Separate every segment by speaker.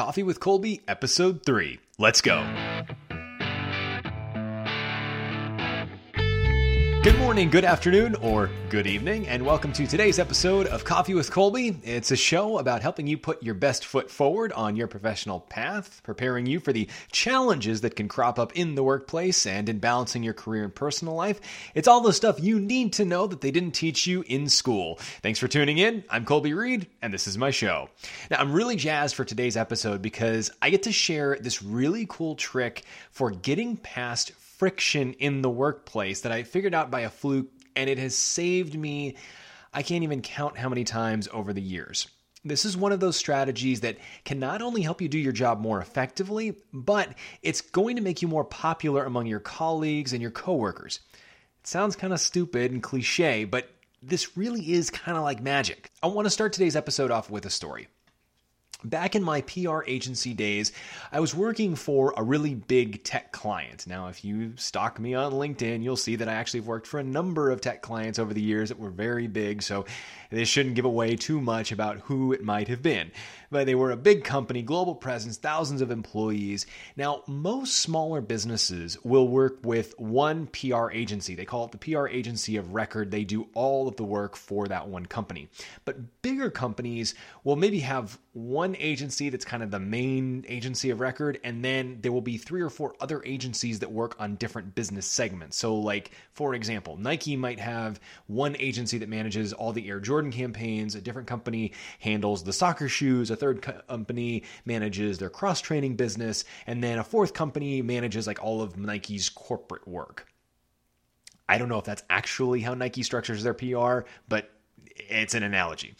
Speaker 1: Coffee with Colby, Episode 3. Let's go. Good morning, good afternoon, or good evening, and welcome to today's episode of Coffee with Colby. It's a show about helping you put your best foot forward on your professional path, preparing you for the challenges that can crop up in the workplace and in balancing your career and personal life. It's all the stuff you need to know that they didn't teach you in school. Thanks for tuning in. I'm Colby Reade, and this is my show. Now, I'm really jazzed for today's episode because I get to share this really cool trick for getting past friction in the workplace that I figured out by a fluke, and it has saved me. I can't even count how many times over the years. This is one of those strategies that can not only help you do your job more effectively, but it's going to make you more popular among your colleagues and your coworkers. It sounds kind of stupid and cliche, but this really is kind of like magic. I want to start today's episode off with a story. Back in my PR agency days, I was working for a really big tech client. Now, if you stalk me on LinkedIn, you'll see that I actually have worked for a number of tech clients over the years that were very big, so this shouldn't give away too much about who it might have been. But they were a big company, global presence, thousands of employees. Now, most smaller businesses will work with one PR agency. They call it the PR agency of record. They do all of the work for that one company. But bigger companies will maybe have one agency that's kind of the main agency of record, and then there will be three or four other agencies that work on different business segments. So, like, for example, Nike might have one agency that manages all the Air Jordan campaigns, a different company handles the soccer shoes, a third company manages their cross training business, and then a fourth company manages like all of Nike's corporate work. I don't know if that's actually how Nike structures their PR, but it's an analogy.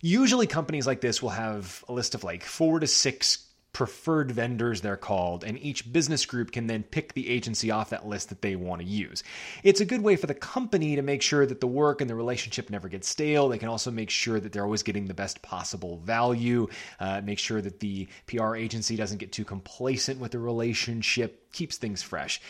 Speaker 1: Usually, companies like this will have a list of like four to six preferred vendors, they're called, and each business group can then pick the agency off that list that they want to use. It's a good way for the company to make sure that the work and the relationship never gets stale. They can also make sure that they're always getting the best possible value, uh, make sure that the PR agency doesn't get too complacent with the relationship, keeps things fresh.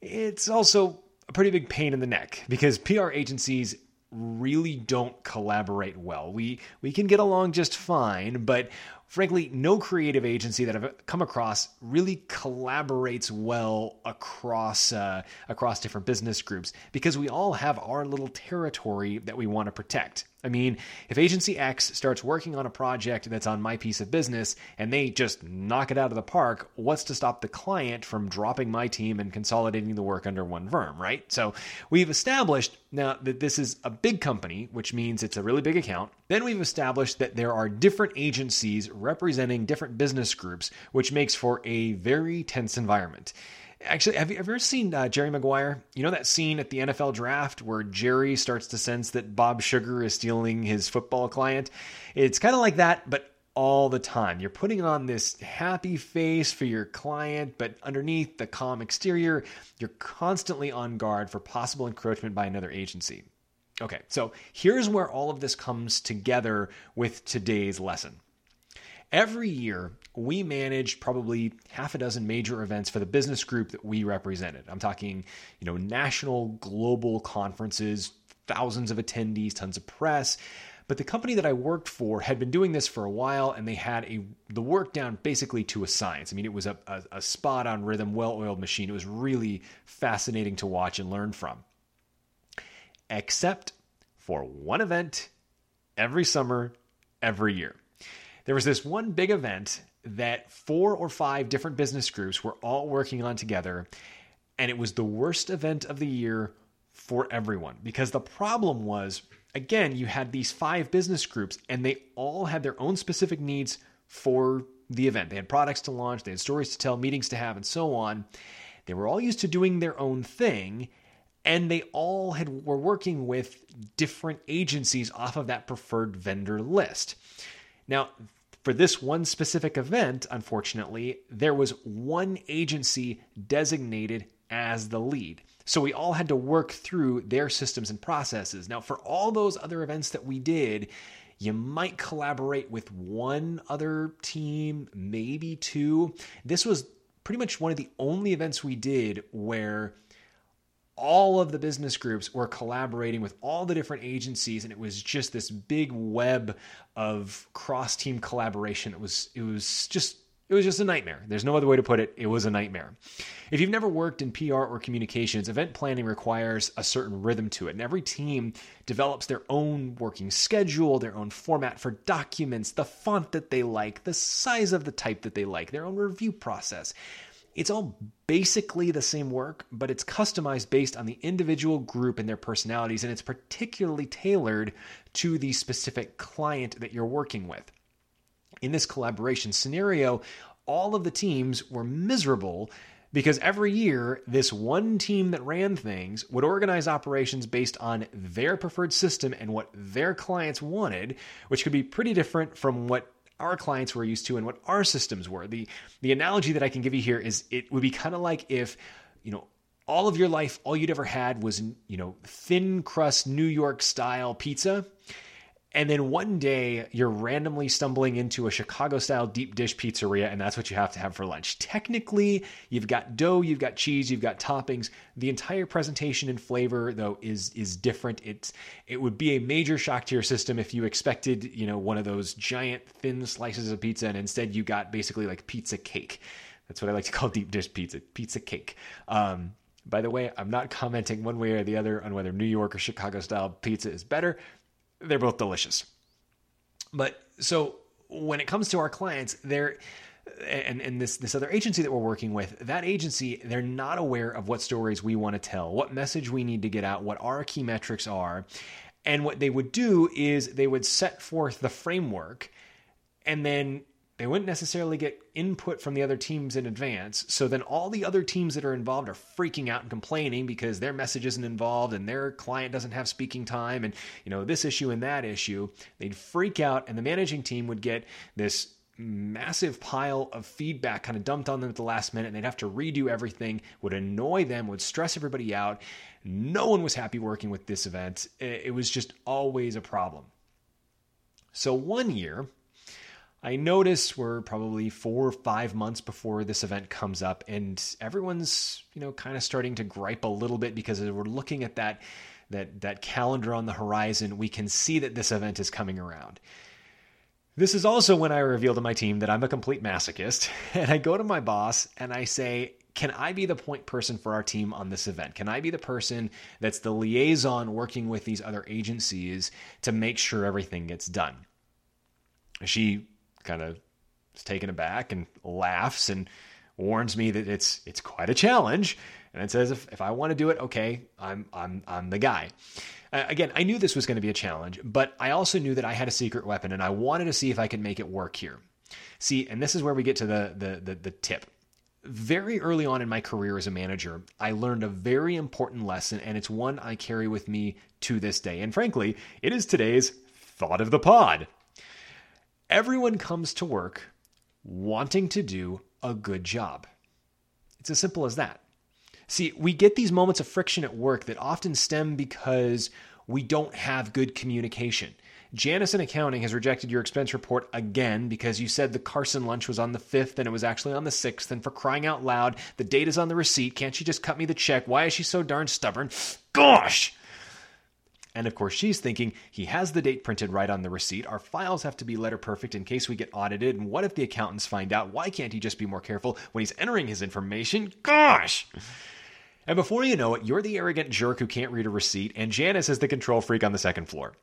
Speaker 1: It's also a pretty big pain in the neck because PR agencies really don't collaborate well. We we can get along just fine, but frankly, no creative agency that I've come across really collaborates well across uh, across different business groups because we all have our little territory that we want to protect. I mean, if agency X starts working on a project that's on my piece of business and they just knock it out of the park, what's to stop the client from dropping my team and consolidating the work under one firm, right? So we've established now that this is a big company, which means it's a really big account. Then we've established that there are different agencies representing different business groups, which makes for a very tense environment. Actually, have you ever seen uh, Jerry Maguire? You know that scene at the NFL draft where Jerry starts to sense that Bob Sugar is stealing his football client? It's kind of like that, but all the time. You're putting on this happy face for your client, but underneath the calm exterior, you're constantly on guard for possible encroachment by another agency. Okay, so here's where all of this comes together with today's lesson. Every year, we managed probably half a dozen major events for the business group that we represented. I'm talking, you know, national, global conferences, thousands of attendees, tons of press. But the company that I worked for had been doing this for a while, and they had a the work down basically to a science. I mean, it was a, a, a spot on rhythm, well oiled machine. It was really fascinating to watch and learn from. Except for one event every summer, every year. There was this one big event that four or five different business groups were all working on together, and it was the worst event of the year for everyone because the problem was again, you had these five business groups, and they all had their own specific needs for the event. They had products to launch, they had stories to tell, meetings to have, and so on. They were all used to doing their own thing, and they all had were working with different agencies off of that preferred vendor list. Now, for this one specific event, unfortunately, there was one agency designated as the lead. So we all had to work through their systems and processes. Now, for all those other events that we did, you might collaborate with one other team, maybe two. This was pretty much one of the only events we did where all of the business groups were collaborating with all the different agencies and it was just this big web of cross team collaboration it was it was just It was just a nightmare. There's no other way to put it. It was a nightmare. If you've never worked in PR or communications, event planning requires a certain rhythm to it. And every team develops their own working schedule, their own format for documents, the font that they like, the size of the type that they like, their own review process. It's all basically the same work, but it's customized based on the individual group and their personalities, and it's particularly tailored to the specific client that you're working with. In this collaboration scenario, all of the teams were miserable because every year, this one team that ran things would organize operations based on their preferred system and what their clients wanted, which could be pretty different from what our clients were used to and what our systems were. The the analogy that I can give you here is it would be kind of like if, you know, all of your life all you'd ever had was, you know, thin crust New York style pizza and then one day you're randomly stumbling into a Chicago style deep dish pizzeria, and that's what you have to have for lunch. Technically, you've got dough, you've got cheese, you've got toppings. The entire presentation and flavor, though, is is different. It's it would be a major shock to your system if you expected, you know, one of those giant thin slices of pizza, and instead you got basically like pizza cake. That's what I like to call deep dish pizza, pizza cake. Um, by the way, I'm not commenting one way or the other on whether New York or Chicago style pizza is better they're both delicious. But so when it comes to our clients, they're and, and this this other agency that we're working with, that agency, they're not aware of what stories we want to tell, what message we need to get out, what our key metrics are. And what they would do is they would set forth the framework and then they wouldn't necessarily get input from the other teams in advance. So then all the other teams that are involved are freaking out and complaining because their message isn't involved and their client doesn't have speaking time and you know this issue and that issue. They'd freak out and the managing team would get this massive pile of feedback kind of dumped on them at the last minute and they'd have to redo everything would annoy them would stress everybody out no one was happy working with this event it was just always a problem so one year I notice we're probably four or five months before this event comes up, and everyone's you know kind of starting to gripe a little bit because we're looking at that that that calendar on the horizon, we can see that this event is coming around. This is also when I reveal to my team that I'm a complete masochist, and I go to my boss and I say, can I be the point person for our team on this event? Can I be the person that's the liaison working with these other agencies to make sure everything gets done? She kind of is taken aback and laughs and warns me that it's it's quite a challenge. And it says if, if I want to do it, okay, I'm I'm I'm the guy. Uh, again, I knew this was going to be a challenge, but I also knew that I had a secret weapon, and I wanted to see if I could make it work here. See, and this is where we get to the the the, the tip. Very early on in my career as a manager, I learned a very important lesson, and it's one I carry with me to this day. And frankly, it is today's thought of the pod. Everyone comes to work wanting to do a good job. It's as simple as that. See, we get these moments of friction at work that often stem because we don't have good communication. Janice in accounting has rejected your expense report again because you said the Carson lunch was on the 5th and it was actually on the 6th. And for crying out loud, the date is on the receipt. Can't she just cut me the check? Why is she so darn stubborn? Gosh! And of course, she's thinking he has the date printed right on the receipt. Our files have to be letter perfect in case we get audited. And what if the accountants find out? Why can't he just be more careful when he's entering his information? Gosh! And before you know it, you're the arrogant jerk who can't read a receipt, and Janice is the control freak on the second floor.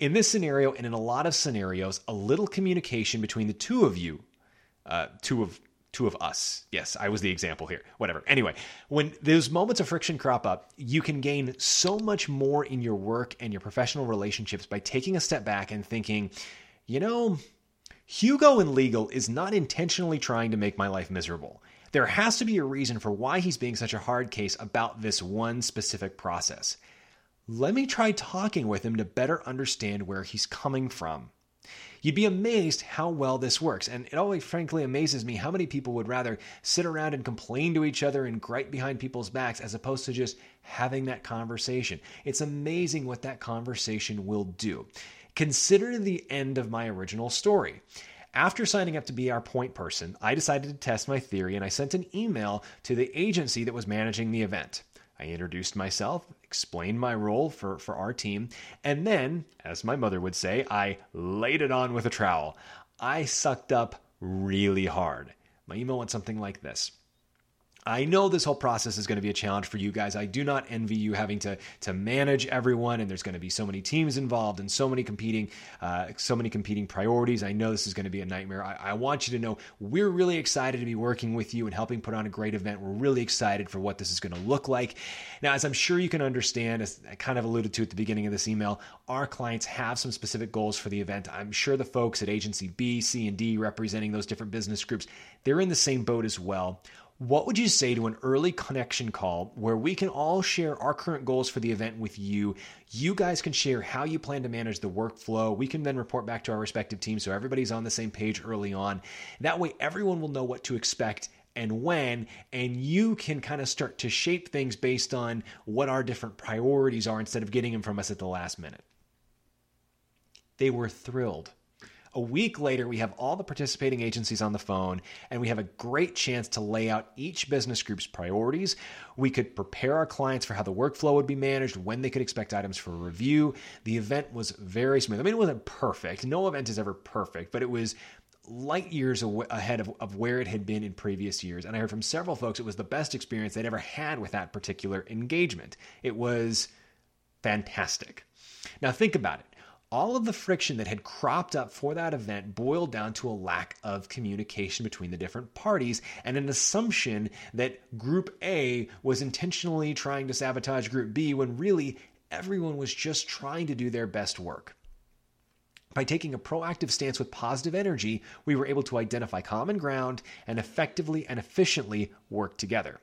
Speaker 1: In this scenario, and in a lot of scenarios, a little communication between the two of you, uh, two of two of us. Yes, I was the example here. Whatever. Anyway, when those moments of friction crop up, you can gain so much more in your work and your professional relationships by taking a step back and thinking, you know, Hugo in legal is not intentionally trying to make my life miserable. There has to be a reason for why he's being such a hard case about this one specific process. Let me try talking with him to better understand where he's coming from. You'd be amazed how well this works. And it always frankly amazes me how many people would rather sit around and complain to each other and gripe behind people's backs as opposed to just having that conversation. It's amazing what that conversation will do. Consider the end of my original story. After signing up to be our point person, I decided to test my theory and I sent an email to the agency that was managing the event. I introduced myself, explained my role for, for our team, and then, as my mother would say, I laid it on with a trowel. I sucked up really hard. My email went something like this I know this whole process is going to be a challenge for you guys. I do not envy you having to to manage everyone, and there's going to be so many teams involved and so many competing, uh, so many competing priorities. I know this is going to be a nightmare. I, I want you to know we're really excited to be working with you and helping put on a great event. We're really excited for what this is going to look like. Now, as I'm sure you can understand, as I kind of alluded to at the beginning of this email, our clients have some specific goals for the event. I'm sure the folks at Agency B, C, and D representing those different business groups, they're in the same boat as well. What would you say to an early connection call where we can all share our current goals for the event with you? You guys can share how you plan to manage the workflow. We can then report back to our respective teams so everybody's on the same page early on. That way, everyone will know what to expect and when, and you can kind of start to shape things based on what our different priorities are instead of getting them from us at the last minute. They were thrilled. A week later, we have all the participating agencies on the phone, and we have a great chance to lay out each business group's priorities. We could prepare our clients for how the workflow would be managed, when they could expect items for review. The event was very smooth. I mean, it wasn't perfect. No event is ever perfect, but it was light years ahead of, of where it had been in previous years. And I heard from several folks it was the best experience they'd ever had with that particular engagement. It was fantastic. Now, think about it all of the friction that had cropped up for that event boiled down to a lack of communication between the different parties and an assumption that Group A was intentionally trying to sabotage Group B when really everyone was just trying to do their best work. By taking a proactive stance with positive energy, we were able to identify common ground and effectively and efficiently work together.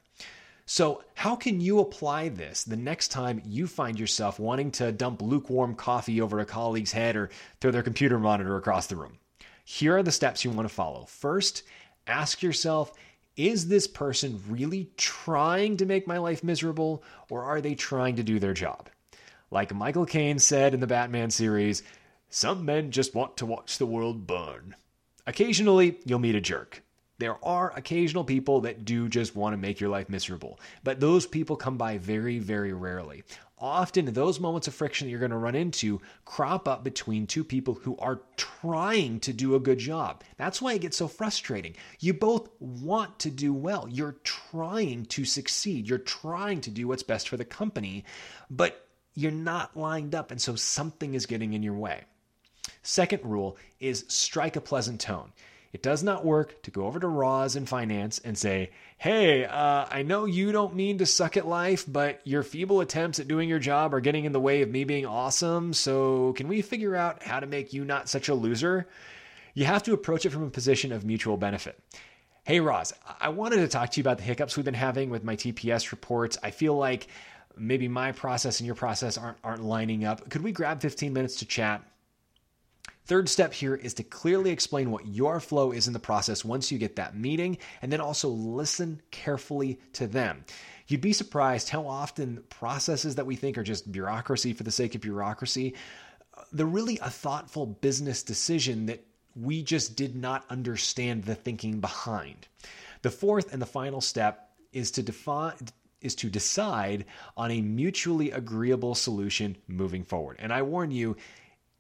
Speaker 1: So, how can you apply this the next time you find yourself wanting to dump lukewarm coffee over a colleague's head or throw their computer monitor across the room? Here are the steps you want to follow. First, ask yourself is this person really trying to make my life miserable or are they trying to do their job? Like Michael Caine said in the Batman series, some men just want to watch the world burn. Occasionally, you'll meet a jerk. There are occasional people that do just want to make your life miserable, but those people come by very, very rarely. Often, those moments of friction that you're going to run into crop up between two people who are trying to do a good job. That's why it gets so frustrating. You both want to do well, you're trying to succeed, you're trying to do what's best for the company, but you're not lined up, and so something is getting in your way. Second rule is strike a pleasant tone. It does not work to go over to Roz in finance and say, Hey, uh, I know you don't mean to suck at life, but your feeble attempts at doing your job are getting in the way of me being awesome. So, can we figure out how to make you not such a loser? You have to approach it from a position of mutual benefit. Hey, Roz, I wanted to talk to you about the hiccups we've been having with my TPS reports. I feel like maybe my process and your process aren't, aren't lining up. Could we grab 15 minutes to chat? Third step here is to clearly explain what your flow is in the process once you get that meeting, and then also listen carefully to them. You'd be surprised how often processes that we think are just bureaucracy for the sake of bureaucracy, uh, they're really a thoughtful business decision that we just did not understand the thinking behind. The fourth and the final step is to define is to decide on a mutually agreeable solution moving forward. And I warn you,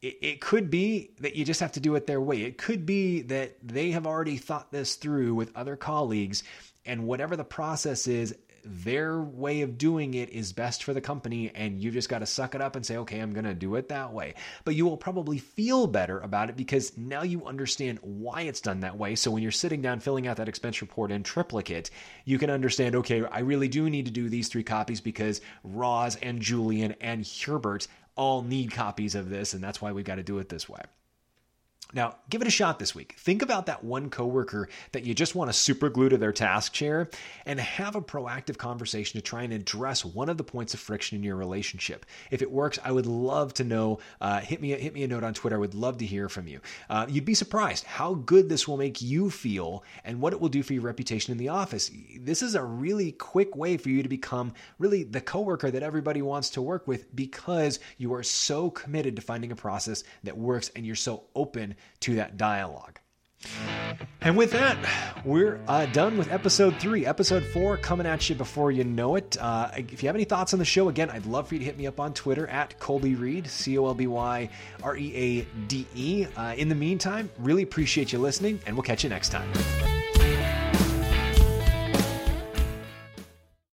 Speaker 1: it, could be that you just have to do it their way. It could be that they have already thought this through with other colleagues, and whatever the process is, their way of doing it is best for the company, and you just got to suck it up and say, okay, I'm going to do it that way. But you will probably feel better about it because now you understand why it's done that way. So when you're sitting down filling out that expense report in triplicate, you can understand, okay, I really do need to do these three copies because Roz and Julian and Herbert all need copies of this, and that's why we've got to do it this way. Now, give it a shot this week. Think about that one coworker that you just want to super glue to their task chair and have a proactive conversation to try and address one of the points of friction in your relationship. If it works, I would love to know. Uh, hit me hit me a note on Twitter. I would love to hear from you. Uh, you'd be surprised how good this will make you feel and what it will do for your reputation in the office. This is a really quick way for you to become really the coworker that everybody wants to work with because you are so committed to finding a process that works and you're so open to that dialogue. And with that, we're uh, done with episode three. Episode four coming at you before you know it. Uh, if you have any thoughts on the show, again, I'd love for you to hit me up on Twitter at Colby Reade, C O L B Y R E A D E. Uh, in the meantime, really appreciate you listening, and we'll catch you next time.